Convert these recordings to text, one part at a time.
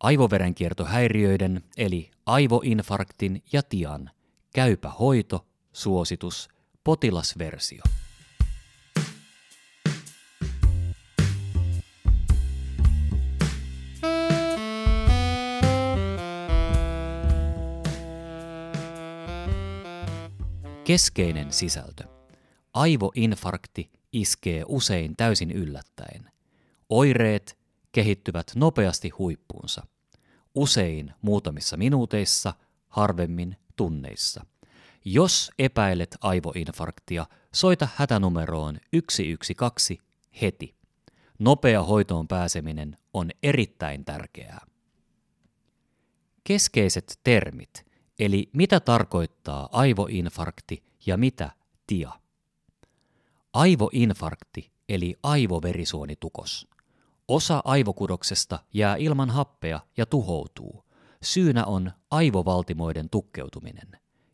aivoverenkiertohäiriöiden eli aivoinfarktin ja tian käypä hoito, suositus, potilasversio. Keskeinen sisältö. Aivoinfarkti iskee usein täysin yllättäen. Oireet kehittyvät nopeasti huippuunsa. Usein muutamissa minuuteissa, harvemmin tunneissa. Jos epäilet aivoinfarktia, soita hätänumeroon 112 heti. Nopea hoitoon pääseminen on erittäin tärkeää. Keskeiset termit, eli mitä tarkoittaa aivoinfarkti ja mitä TIA. Aivoinfarkti eli aivoverisuonitukos. Osa aivokudoksesta jää ilman happea ja tuhoutuu. Syynä on aivovaltimoiden tukkeutuminen.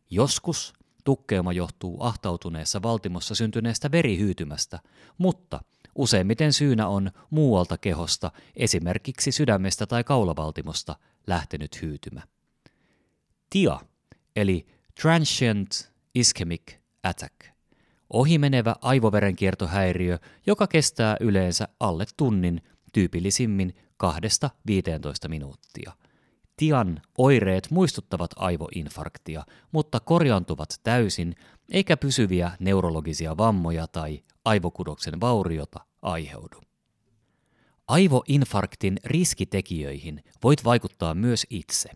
Joskus tukkeuma johtuu ahtautuneessa valtimossa syntyneestä verihyytymästä, mutta useimmiten syynä on muualta kehosta, esimerkiksi sydämestä tai kaulavaltimosta, lähtenyt hyytymä. TIA, eli Transient Ischemic Attack, ohimenevä aivoverenkiertohäiriö, joka kestää yleensä alle tunnin, tyypillisimmin 2-15 minuuttia – Tian oireet muistuttavat aivoinfarktia, mutta korjaantuvat täysin eikä pysyviä neurologisia vammoja tai aivokudoksen vauriota aiheudu. Aivoinfarktin riskitekijöihin voit vaikuttaa myös itse.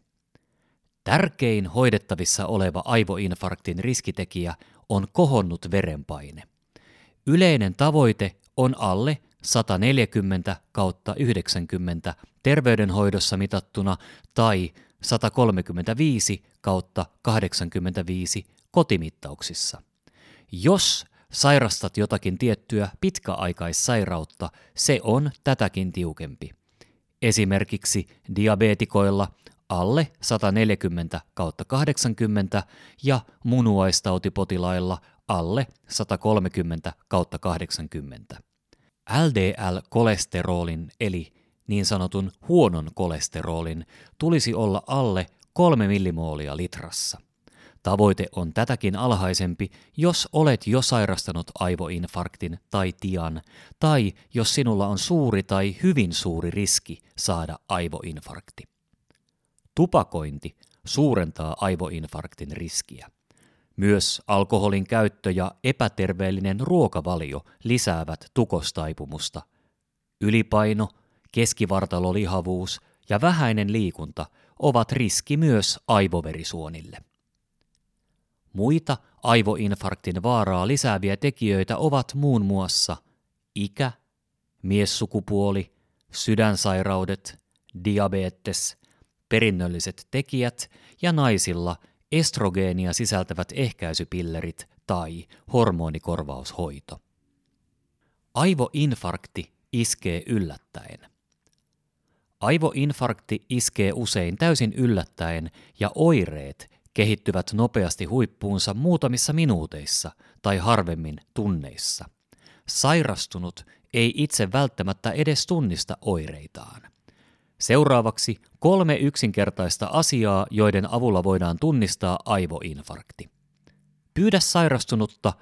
Tärkein hoidettavissa oleva aivoinfarktin riskitekijä on kohonnut verenpaine. Yleinen tavoite on alle 140 kautta 90 terveydenhoidossa mitattuna tai 135 kautta 85 kotimittauksissa. Jos sairastat jotakin tiettyä pitkäaikaissairautta, se on tätäkin tiukempi. Esimerkiksi diabeetikoilla alle 140 kautta 80 ja munuaistautipotilailla alle 130 kautta 80. LDL-kolesterolin eli niin sanotun huonon kolesterolin tulisi olla alle 3 millimoolia litrassa. Tavoite on tätäkin alhaisempi, jos olet jo sairastanut aivoinfarktin tai tian, tai jos sinulla on suuri tai hyvin suuri riski saada aivoinfarkti. Tupakointi suurentaa aivoinfarktin riskiä. Myös alkoholin käyttö ja epäterveellinen ruokavalio lisäävät tukostaipumusta. Ylipaino, keskivartalolihavuus ja vähäinen liikunta ovat riski myös aivoverisuonille. Muita aivoinfarktin vaaraa lisääviä tekijöitä ovat muun muassa ikä, miessukupuoli, sydänsairaudet, diabetes, perinnölliset tekijät ja naisilla – estrogeenia sisältävät ehkäisypillerit tai hormonikorvaushoito. Aivoinfarkti iskee yllättäen. Aivoinfarkti iskee usein täysin yllättäen ja oireet kehittyvät nopeasti huippuunsa muutamissa minuuteissa tai harvemmin tunneissa. Sairastunut ei itse välttämättä edes tunnista oireitaan. Seuraavaksi kolme yksinkertaista asiaa, joiden avulla voidaan tunnistaa aivoinfarkti. Pyydä sairastunutta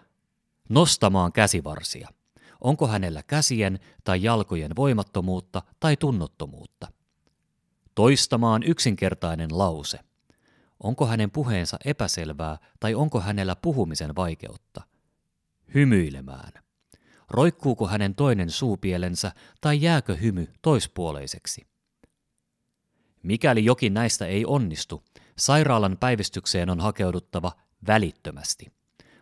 nostamaan käsivarsia. Onko hänellä käsien tai jalkojen voimattomuutta tai tunnottomuutta? Toistamaan yksinkertainen lause. Onko hänen puheensa epäselvää tai onko hänellä puhumisen vaikeutta? Hymyilemään. Roikkuuko hänen toinen suupielensä tai jääkö hymy toispuoleiseksi? Mikäli jokin näistä ei onnistu, sairaalan päivystykseen on hakeuduttava välittömästi.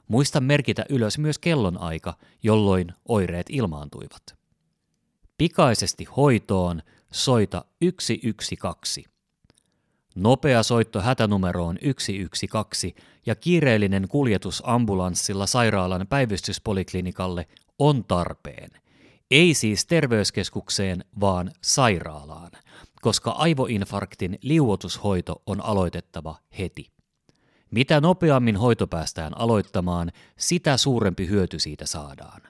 Muista merkitä ylös myös kellonaika, jolloin oireet ilmaantuivat. Pikaisesti hoitoon soita 112. Nopea soitto hätänumeroon 112 ja kiireellinen kuljetus ambulanssilla sairaalan päivystyspoliklinikalle on tarpeen. Ei siis terveyskeskukseen, vaan sairaalaan koska aivoinfarktin liuotushoito on aloitettava heti. Mitä nopeammin hoito päästään aloittamaan, sitä suurempi hyöty siitä saadaan.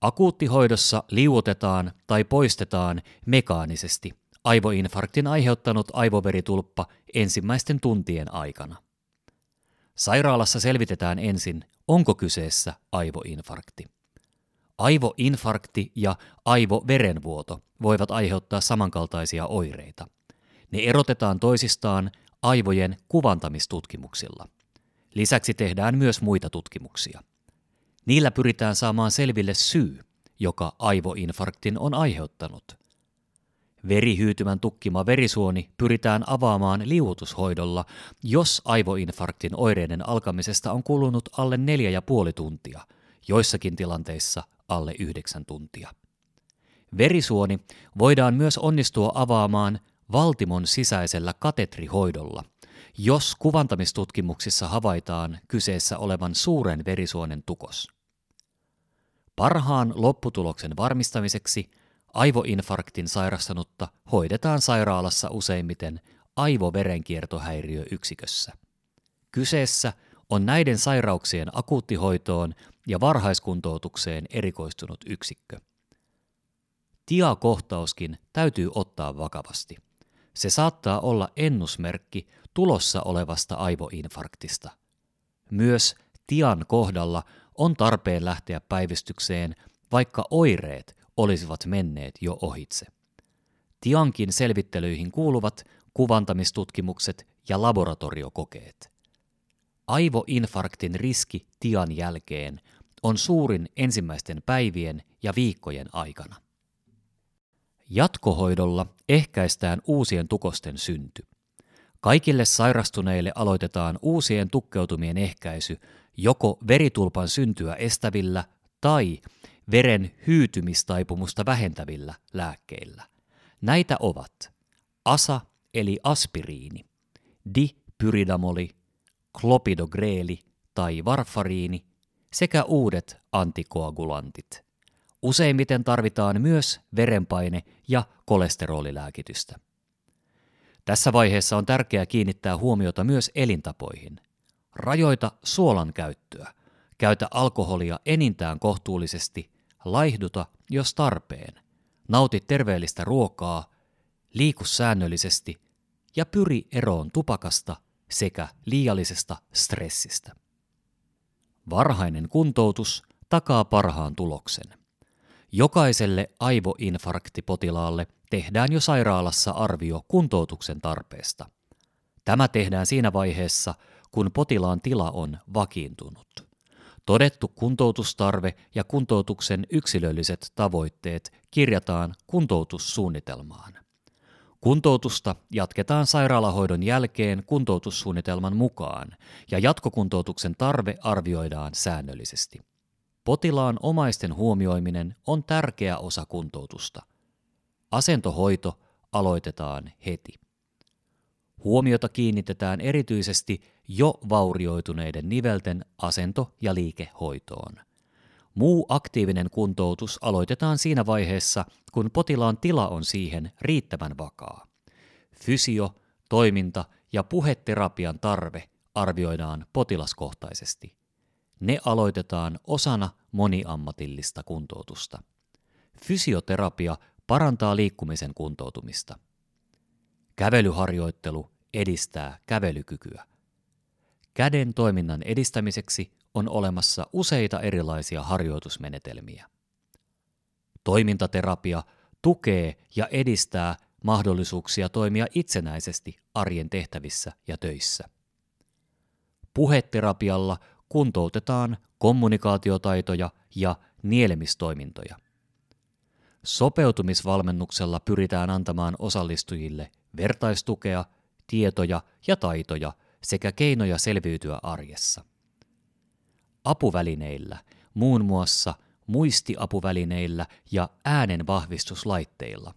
Akuuttihoidossa liuotetaan tai poistetaan mekaanisesti aivoinfarktin aiheuttanut aivoveritulppa ensimmäisten tuntien aikana. Sairaalassa selvitetään ensin, onko kyseessä aivoinfarkti. Aivoinfarkti ja aivoverenvuoto voivat aiheuttaa samankaltaisia oireita. Ne erotetaan toisistaan aivojen kuvantamistutkimuksilla. Lisäksi tehdään myös muita tutkimuksia. Niillä pyritään saamaan selville syy, joka aivoinfarktin on aiheuttanut. Verihyytymän tukkima verisuoni pyritään avaamaan liuutushoidolla, jos aivoinfarktin oireiden alkamisesta on kulunut alle neljä ja puoli tuntia, joissakin tilanteissa alle yhdeksän tuntia. Verisuoni voidaan myös onnistua avaamaan valtimon sisäisellä katetrihoidolla, jos kuvantamistutkimuksissa havaitaan kyseessä olevan suuren verisuonen tukos. Parhaan lopputuloksen varmistamiseksi aivoinfarktin sairastanutta hoidetaan sairaalassa useimmiten aivoverenkiertohäiriöyksikössä. Kyseessä on näiden sairauksien akuuttihoitoon ja varhaiskuntoutukseen erikoistunut yksikkö. Tiakohtauskin täytyy ottaa vakavasti. Se saattaa olla ennusmerkki tulossa olevasta aivoinfarktista. Myös tian kohdalla on tarpeen lähteä päivystykseen, vaikka oireet olisivat menneet jo ohitse. Tiankin selvittelyihin kuuluvat kuvantamistutkimukset ja laboratoriokokeet. Aivoinfarktin riski tian jälkeen on suurin ensimmäisten päivien ja viikkojen aikana. Jatkohoidolla ehkäistään uusien tukosten synty. Kaikille sairastuneille aloitetaan uusien tukkeutumien ehkäisy joko veritulpan syntyä estävillä tai veren hyytymistaipumusta vähentävillä lääkkeillä. Näitä ovat ASA eli aspiriini, dipyridamoli, klopidogreeli tai varfariini sekä uudet antikoagulantit. Useimmiten tarvitaan myös verenpaine- ja kolesterolilääkitystä. Tässä vaiheessa on tärkeää kiinnittää huomiota myös elintapoihin. Rajoita suolan käyttöä. Käytä alkoholia enintään kohtuullisesti, laihduta jos tarpeen. Nauti terveellistä ruokaa, liiku säännöllisesti ja pyri eroon tupakasta sekä liiallisesta stressistä. Varhainen kuntoutus takaa parhaan tuloksen. Jokaiselle aivoinfarktipotilaalle tehdään jo sairaalassa arvio kuntoutuksen tarpeesta. Tämä tehdään siinä vaiheessa, kun potilaan tila on vakiintunut. Todettu kuntoutustarve ja kuntoutuksen yksilölliset tavoitteet kirjataan kuntoutussuunnitelmaan. Kuntoutusta jatketaan sairaalahoidon jälkeen kuntoutussuunnitelman mukaan ja jatkokuntoutuksen tarve arvioidaan säännöllisesti. Potilaan omaisten huomioiminen on tärkeä osa kuntoutusta. Asentohoito aloitetaan heti. Huomiota kiinnitetään erityisesti jo vaurioituneiden nivelten asento- ja liikehoitoon. Muu aktiivinen kuntoutus aloitetaan siinä vaiheessa, kun potilaan tila on siihen riittävän vakaa. Fysio, toiminta ja puheterapian tarve arvioidaan potilaskohtaisesti. Ne aloitetaan osana moniammatillista kuntoutusta. Fysioterapia parantaa liikkumisen kuntoutumista. Kävelyharjoittelu edistää kävelykykyä. Käden toiminnan edistämiseksi on olemassa useita erilaisia harjoitusmenetelmiä. Toimintaterapia tukee ja edistää mahdollisuuksia toimia itsenäisesti arjen tehtävissä ja töissä. Puheterapialla kuntoutetaan kommunikaatiotaitoja ja nielemistoimintoja. Sopeutumisvalmennuksella pyritään antamaan osallistujille vertaistukea, tietoja ja taitoja sekä keinoja selviytyä arjessa. Apuvälineillä, muun muassa muistiapuvälineillä ja äänenvahvistuslaitteilla,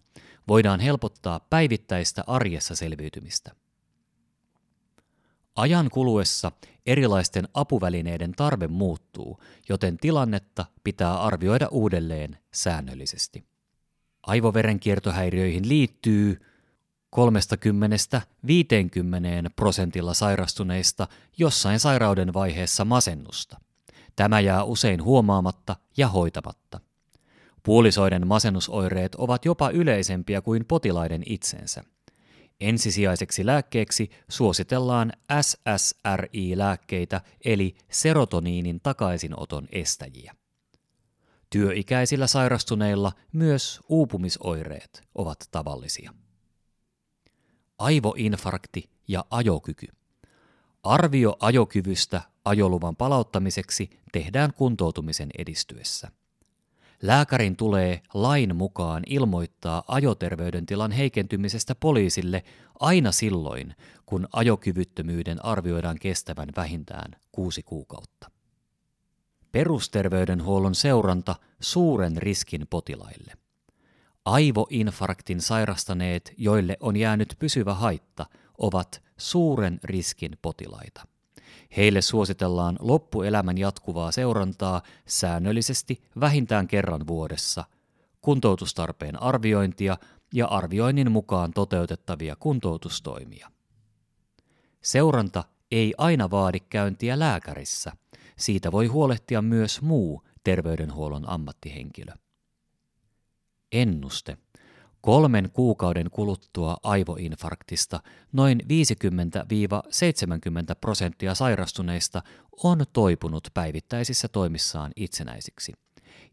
voidaan helpottaa päivittäistä arjessa selviytymistä. Ajan kuluessa erilaisten apuvälineiden tarve muuttuu, joten tilannetta pitää arvioida uudelleen säännöllisesti. Aivoverenkiertohäiriöihin liittyy 30-50 prosentilla sairastuneista jossain sairauden vaiheessa masennusta. Tämä jää usein huomaamatta ja hoitamatta. Puolisoiden masennusoireet ovat jopa yleisempiä kuin potilaiden itsensä. Ensisijaiseksi lääkkeeksi suositellaan SSRI-lääkkeitä eli serotoniinin takaisinoton estäjiä. Työikäisillä sairastuneilla myös uupumisoireet ovat tavallisia. Aivoinfarkti ja ajokyky. Arvio ajokyvystä ajoluvan palauttamiseksi tehdään kuntoutumisen edistyessä. Lääkärin tulee lain mukaan ilmoittaa ajoterveydentilan heikentymisestä poliisille aina silloin, kun ajokyvyttömyyden arvioidaan kestävän vähintään kuusi kuukautta. Perusterveydenhuollon seuranta suuren riskin potilaille. Aivoinfarktin sairastaneet, joille on jäänyt pysyvä haitta, ovat suuren riskin potilaita. Heille suositellaan loppuelämän jatkuvaa seurantaa säännöllisesti vähintään kerran vuodessa, kuntoutustarpeen arviointia ja arvioinnin mukaan toteutettavia kuntoutustoimia. Seuranta ei aina vaadi käyntiä lääkärissä. Siitä voi huolehtia myös muu terveydenhuollon ammattihenkilö. Ennuste – Kolmen kuukauden kuluttua aivoinfarktista noin 50-70 prosenttia sairastuneista on toipunut päivittäisissä toimissaan itsenäisiksi.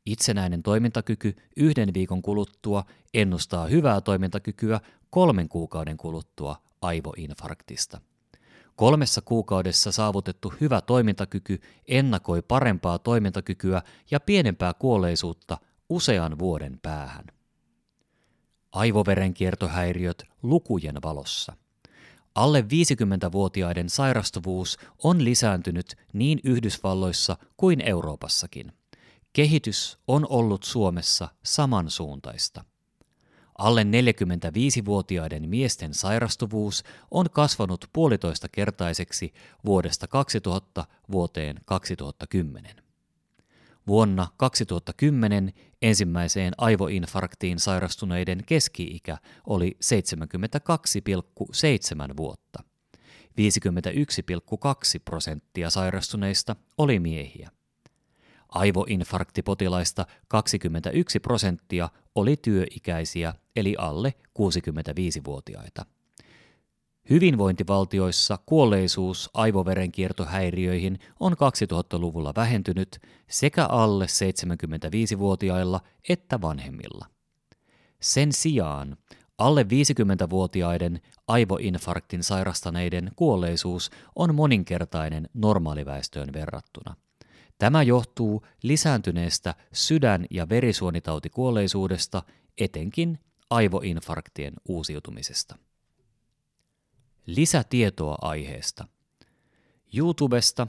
Itsenäinen toimintakyky yhden viikon kuluttua ennustaa hyvää toimintakykyä kolmen kuukauden kuluttua aivoinfarktista. Kolmessa kuukaudessa saavutettu hyvä toimintakyky ennakoi parempaa toimintakykyä ja pienempää kuolleisuutta usean vuoden päähän aivoverenkiertohäiriöt lukujen valossa. Alle 50-vuotiaiden sairastuvuus on lisääntynyt niin Yhdysvalloissa kuin Euroopassakin. Kehitys on ollut Suomessa samansuuntaista. Alle 45-vuotiaiden miesten sairastuvuus on kasvanut puolitoista kertaiseksi vuodesta 2000 vuoteen 2010. Vuonna 2010 ensimmäiseen aivoinfarktiin sairastuneiden keski-ikä oli 72,7 vuotta. 51,2 prosenttia sairastuneista oli miehiä. Aivoinfarktipotilaista 21 prosenttia oli työikäisiä eli alle 65-vuotiaita. Hyvinvointivaltioissa kuolleisuus aivoverenkiertohäiriöihin on 2000-luvulla vähentynyt sekä alle 75-vuotiailla että vanhemmilla. Sen sijaan alle 50-vuotiaiden aivoinfarktin sairastaneiden kuolleisuus on moninkertainen normaaliväestöön verrattuna. Tämä johtuu lisääntyneestä sydän- ja verisuonitautikuolleisuudesta, etenkin aivoinfarktien uusiutumisesta. Lisätietoa aiheesta. YouTubesta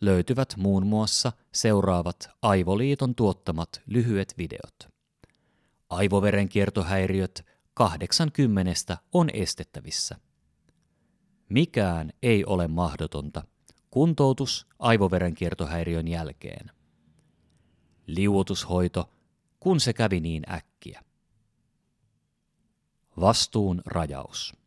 löytyvät muun muassa seuraavat Aivoliiton tuottamat lyhyet videot. Aivoverenkiertohäiriöt 80 on estettävissä. Mikään ei ole mahdotonta. Kuntoutus aivoverenkiertohäiriön jälkeen. Liuotushoito, kun se kävi niin äkkiä. Vastuun rajaus.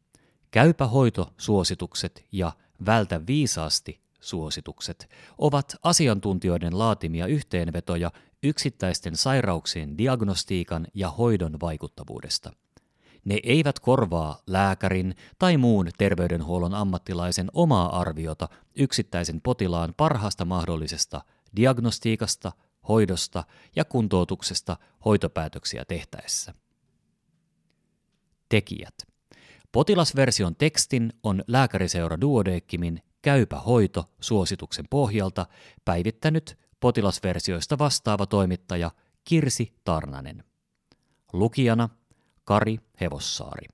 Käypä hoitosuositukset ja vältä viisaasti suositukset ovat asiantuntijoiden laatimia yhteenvetoja yksittäisten sairauksien diagnostiikan ja hoidon vaikuttavuudesta. Ne eivät korvaa lääkärin tai muun terveydenhuollon ammattilaisen omaa arviota yksittäisen potilaan parhaasta mahdollisesta diagnostiikasta, hoidosta ja kuntoutuksesta hoitopäätöksiä tehtäessä. Tekijät – Potilasversion tekstin on lääkäriseura Duodeckimin Käypä hoito suosituksen pohjalta päivittänyt potilasversioista vastaava toimittaja Kirsi Tarnanen. Lukijana Kari Hevossaari.